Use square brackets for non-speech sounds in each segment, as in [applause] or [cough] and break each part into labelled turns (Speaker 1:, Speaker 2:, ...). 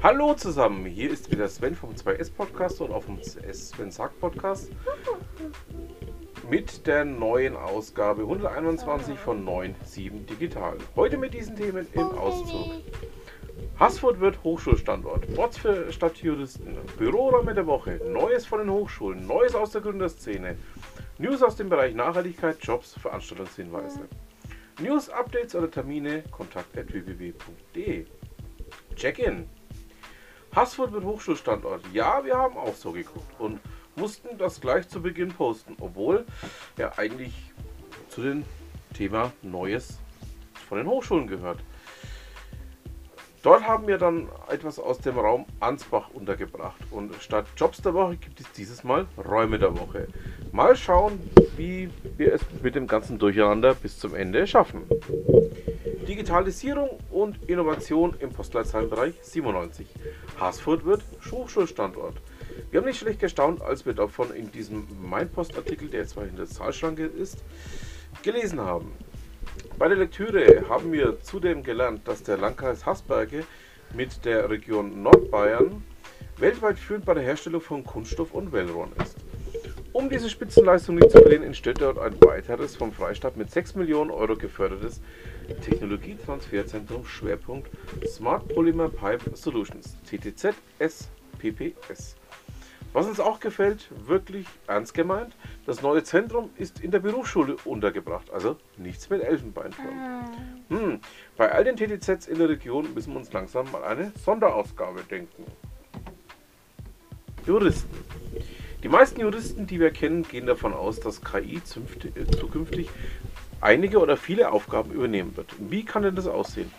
Speaker 1: Hallo zusammen, hier ist wieder Sven vom 2S Podcast und auch vom Sven Sack Podcast mit der neuen Ausgabe 121 von 9.7 Digital. Heute mit diesen Themen im Auszug. Haßfurt wird Hochschulstandort, Bots für Stadtjuristen, Büroräume der Woche, Neues von den Hochschulen, Neues aus der Gründerszene, News aus dem Bereich Nachhaltigkeit, Jobs, Veranstaltungshinweise. News, Updates oder Termine, kontakt.www.de. Check-in. Haßfurt wird Hochschulstandort. Ja, wir haben auch so geguckt und mussten das gleich zu Beginn posten, obwohl ja eigentlich zu dem Thema Neues von den Hochschulen gehört. Dort haben wir dann etwas aus dem Raum Ansbach untergebracht und statt Jobs der Woche gibt es dieses Mal Räume der Woche. Mal schauen, wie wir es mit dem ganzen Durcheinander bis zum Ende schaffen. Digitalisierung und Innovation im Postleitzahlenbereich 97. Haßfurt wird Hochschulstandort. Wir haben nicht schlecht gestaunt, als wir davon in diesem Meinpost-Artikel, der zwar hinter der Zahlschranke ist, gelesen haben. Bei der Lektüre haben wir zudem gelernt, dass der Landkreis Hasberge mit der Region Nordbayern weltweit führend bei der Herstellung von Kunststoff und Wellrohren ist. Um diese Spitzenleistung nicht zu verlieren, entsteht dort ein weiteres vom Freistaat mit 6 Millionen Euro gefördertes Technologietransferzentrum Schwerpunkt Smart Polymer Pipe Solutions, TTZ SPPS. Was uns auch gefällt, wirklich ernst gemeint, das neue Zentrum ist in der Berufsschule untergebracht, also nichts mit Elfenbeinturm. Ah. Hm, bei all den TTZs in der Region müssen wir uns langsam mal eine Sonderausgabe denken. Juristen. Die meisten Juristen, die wir kennen, gehen davon aus, dass KI äh, zukünftig einige oder viele Aufgaben übernehmen wird. Wie kann denn das aussehen?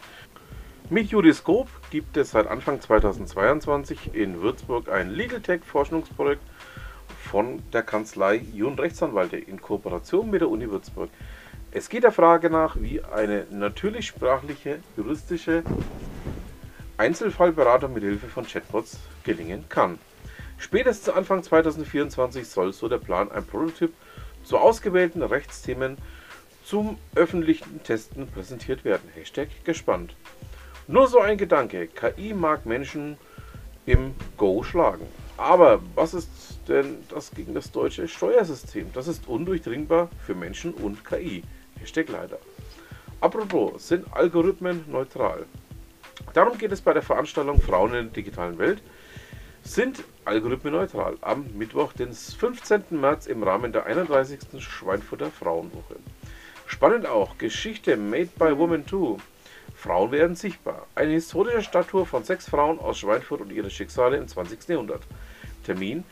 Speaker 1: Mit Juriscope gibt es seit Anfang 2022 in Würzburg ein Legal Tech Forschungsprojekt von der Kanzlei Jun Rechtsanwälte in Kooperation mit der Uni Würzburg. Es geht der Frage nach, wie eine natürlich sprachliche juristische Einzelfallberatung mit Hilfe von Chatbots gelingen kann. Spätestens Anfang 2024 soll so der Plan ein Prototyp zu ausgewählten Rechtsthemen zum öffentlichen Testen präsentiert werden. Hashtag gespannt. Nur so ein Gedanke. KI mag Menschen im Go schlagen. Aber was ist denn das gegen das deutsche Steuersystem? Das ist undurchdringbar für Menschen und KI. Hashtag leider. Apropos, sind Algorithmen neutral? Darum geht es bei der Veranstaltung Frauen in der digitalen Welt. Sind Algorithmen neutral? Am Mittwoch, den 15. März im Rahmen der 31. Schweinfutter Frauenwoche. Spannend auch, Geschichte Made by Woman 2. Frauen werden sichtbar. Eine historische Statue von sechs Frauen aus Schweinfurt und ihre Schicksale im 20. Jahrhundert. Termin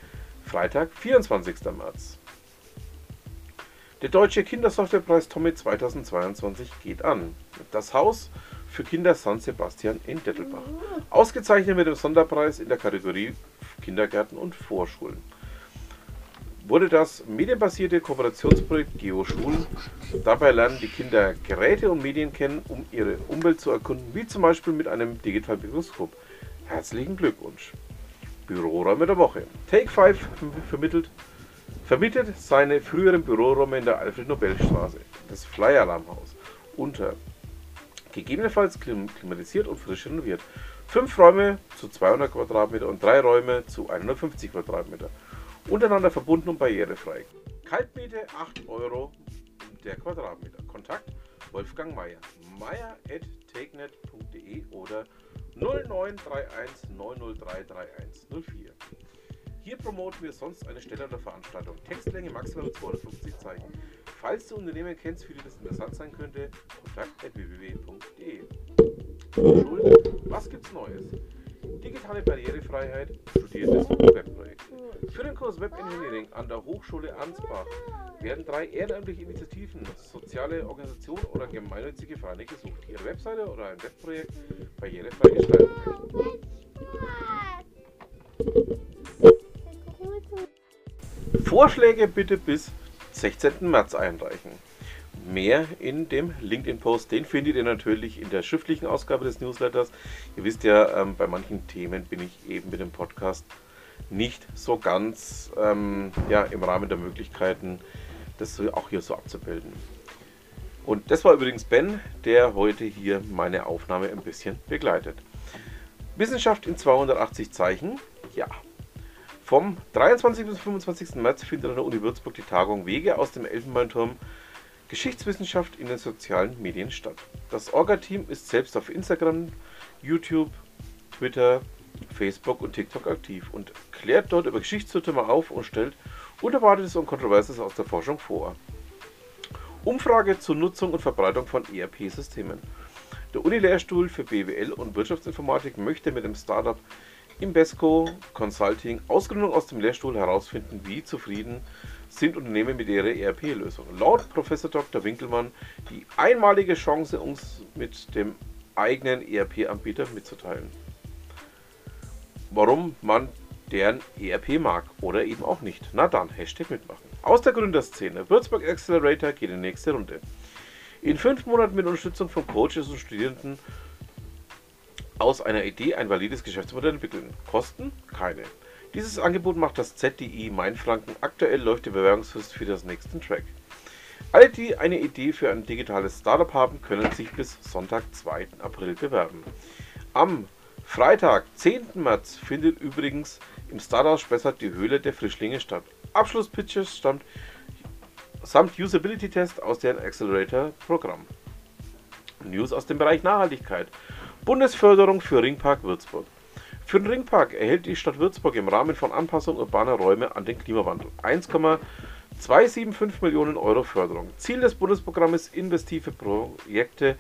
Speaker 1: Freitag, 24. März. Der Deutsche Kindersoftwarepreis Tommy 2022 geht an. Das Haus für Kinder San Sebastian in Dettelbach. Ausgezeichnet mit dem Sonderpreis in der Kategorie Kindergärten und Vorschulen wurde das medienbasierte Kooperationsprojekt GeoSchulen. Dabei lernen die Kinder Geräte und Medien kennen, um ihre Umwelt zu erkunden, wie zum Beispiel mit einem digitalen Mikroskop. Herzlichen Glückwunsch! Büroräume der Woche. Take 5 vermittelt, vermietet seine früheren Büroräume in der Alfred-Nobel-Straße, das Flyer-Alarmhaus, unter. Gegebenenfalls klimatisiert und frisch renoviert. Fünf Räume zu 200 Quadratmeter und drei Räume zu 150 Quadratmeter untereinander verbunden und barrierefrei. Kaltmiete 8 Euro der Quadratmeter. Kontakt Wolfgang Meier. meier.takenet.de oder 0931 903 3104. Hier promoten wir sonst eine Stelle der Veranstaltung. Textlänge maximal 250 Zeichen. Falls du Unternehmen kennst, für die das interessant sein könnte, kontakt.www.de. Was gibt's Neues? Digitale Barrierefreiheit, studiertes Webprojekt. Für den Kurs Web Engineering an der Hochschule Ansbach werden drei ehrenamtliche Initiativen, soziale Organisationen oder gemeinnützige Vereine gesucht, ihre Webseite oder ein Webprojekt barrierefrei gestalten Vorschläge bitte bis 16. März einreichen. Mehr in dem LinkedIn-Post, den findet ihr natürlich in der schriftlichen Ausgabe des Newsletters. Ihr wisst ja, ähm, bei manchen Themen bin ich eben mit dem Podcast nicht so ganz ähm, ja, im Rahmen der Möglichkeiten, das auch hier so abzubilden. Und das war übrigens Ben, der heute hier meine Aufnahme ein bisschen begleitet. Wissenschaft in 280 Zeichen? Ja. Vom 23. bis 25. März findet an der Uni Würzburg die Tagung Wege aus dem Elfenbeinturm Geschichtswissenschaft in den sozialen Medien statt. Das Orga-Team ist selbst auf Instagram, YouTube, Twitter, Facebook und TikTok aktiv und klärt dort über Geschichtsirrtümer auf und stellt Unerwartetes und Kontroverses aus der Forschung vor. Umfrage zur Nutzung und Verbreitung von ERP-Systemen. Der Uni-Lehrstuhl für BWL und Wirtschaftsinformatik möchte mit dem Startup Imbesco Consulting Ausgründung aus dem Lehrstuhl herausfinden, wie zufrieden sind Unternehmen mit ihrer ERP-Lösung. Laut Prof. Dr. Winkelmann die einmalige Chance, uns mit dem eigenen ERP-Anbieter mitzuteilen. Warum man deren ERP mag oder eben auch nicht. Na dann, Hashtag mitmachen. Aus der Gründerszene. Würzburg Accelerator geht in die nächste Runde. In fünf Monaten mit Unterstützung von Coaches und Studierenden aus einer Idee ein valides Geschäftsmodell entwickeln. Kosten? Keine. Dieses Angebot macht das ZDI Mainfranken. Aktuell läuft die Bewerbungsfrist für das nächste Track. Alle, die eine Idee für ein digitales Startup haben, können sich bis Sonntag, 2. April bewerben. Am Freitag, 10. März, findet übrigens im Startup Spessart die Höhle der Frischlinge statt. Abschlusspitches stammt samt Usability-Test aus deren Accelerator-Programm. News aus dem Bereich Nachhaltigkeit. Bundesförderung für Ringpark Würzburg. Für den Ringpark erhält die Stadt Würzburg im Rahmen von Anpassung urbaner Räume an den Klimawandel 1,275 Millionen Euro Förderung. Ziel des Bundesprogramms investive Projekte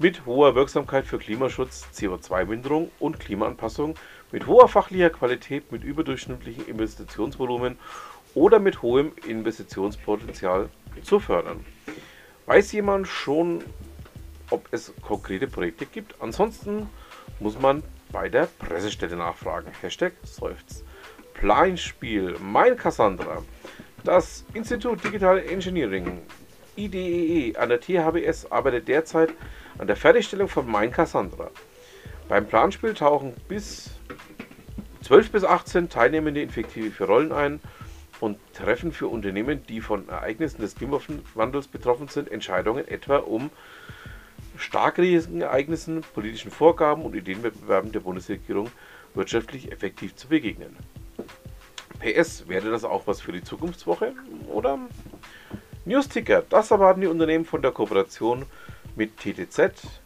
Speaker 1: mit hoher Wirksamkeit für Klimaschutz, CO2-Minderung und Klimaanpassung, mit hoher fachlicher Qualität, mit überdurchschnittlichem Investitionsvolumen oder mit hohem Investitionspotenzial zu fördern. Weiß jemand schon, ob es konkrete Projekte gibt? Ansonsten muss man bei der Pressestelle nachfragen. Hashtag Seufz. Planspiel Mein Cassandra. Das Institut Digital Engineering IDEE e, an der THBS arbeitet derzeit an der Fertigstellung von Mein Cassandra. Beim Planspiel tauchen bis 12 bis 18 Teilnehmende in fiktive Rollen ein und treffen für Unternehmen, die von Ereignissen des Klimawandels betroffen sind, Entscheidungen etwa um starkrisigen Ereignissen, politischen Vorgaben und Ideenwettbewerben der Bundesregierung wirtschaftlich effektiv zu begegnen. PS, wäre das auch was für die Zukunftswoche? Oder? Newsticker, das erwarten die Unternehmen von der Kooperation mit TTZ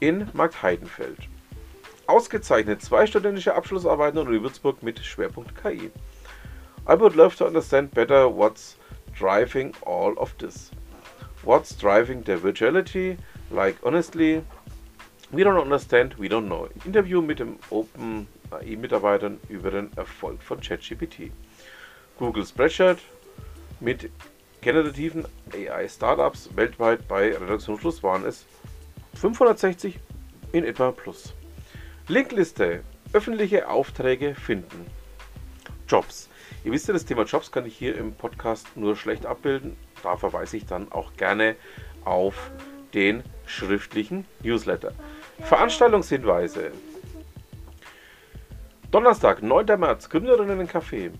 Speaker 1: in Marktheidenfeld. Ausgezeichnet zwei studentische Abschlussarbeiten Uni Würzburg mit Schwerpunkt KI. I would love to understand better what's driving all of this. What's driving the virtuality? Like honestly, we don't understand, we don't know. Interview mit dem Open AI-Mitarbeitern über den Erfolg von ChatGPT. Google Spreadshirt mit generativen AI-Startups weltweit bei Redaktionsschluss waren es 560 in etwa plus. Linkliste. Öffentliche Aufträge finden. Jobs. Ihr wisst ja, das Thema Jobs kann ich hier im Podcast nur schlecht abbilden. Da verweise ich dann auch gerne auf den schriftlichen Newsletter. Veranstaltungshinweise. Donnerstag, 9. März, Gründerinnen Café.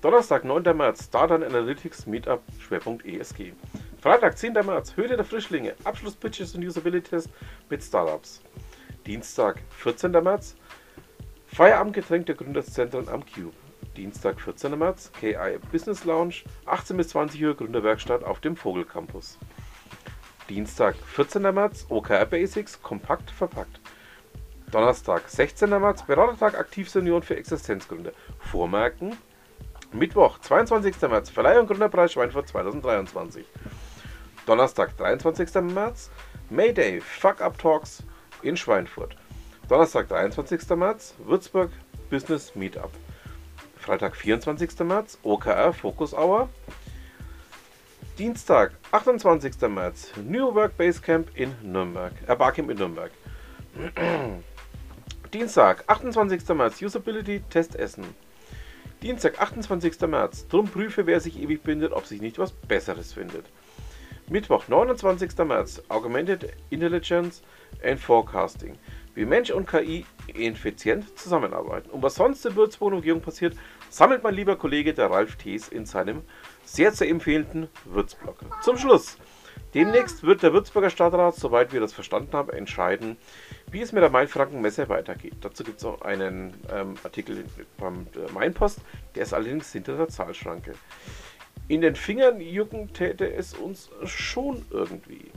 Speaker 1: Donnerstag, 9. März, Data Analytics Meetup, Schwerpunkt ESG. Freitag, 10. März, Höhle der Frischlinge, Abschlusspitches und Usability Test mit Startups. Dienstag, 14. März, Feierabendgetränk der Gründerzentren am Cube. Dienstag, 14. März, KI Business Lounge, 18 bis 20 Uhr Gründerwerkstatt auf dem Vogelcampus. Dienstag, 14. März, OKR Basics, kompakt verpackt. Donnerstag, 16. März, Beratertag Aktivsenioren für Existenzgründe. Vormerken, Mittwoch, 22. März, Verleihung Gründerpreis Schweinfurt 2023. Donnerstag, 23. März, Mayday Fuck Up Talks in Schweinfurt. Donnerstag, 23. März, Würzburg Business Meetup. Freitag, 24. März, OKR Focus Hour. Dienstag, 28. März, New Work Basecamp in Nürnberg, äh, Barcamp in Nürnberg. [clears throat] Dienstag, 28. März, Usability Test Essen. Dienstag, 28. März. Drum prüfe, wer sich ewig bindet, ob sich nicht was Besseres findet. Mittwoch, 29. März. Augmented Intelligence and Forecasting. Wie Mensch und KI effizient zusammenarbeiten. Und was sonst in Würzburg und Umgebung passiert, sammelt mein lieber Kollege der Ralf Thees in seinem sehr zu empfehlenden Würzblog. Zum Schluss Demnächst wird der Würzburger Stadtrat, soweit wir das verstanden haben, entscheiden, wie es mit der Mainfranken-Messe weitergeht. Dazu gibt es auch einen ähm, Artikel beim äh, Mainpost, der ist allerdings hinter der Zahlschranke. In den Fingern jucken täte es uns schon irgendwie.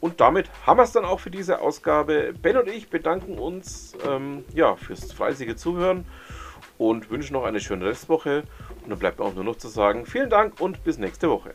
Speaker 1: Und damit haben wir es dann auch für diese Ausgabe. Ben und ich bedanken uns ähm, ja, fürs fleißige Zuhören und wünschen noch eine schöne Restwoche. Und dann bleibt mir auch nur noch zu sagen, vielen Dank und bis nächste Woche.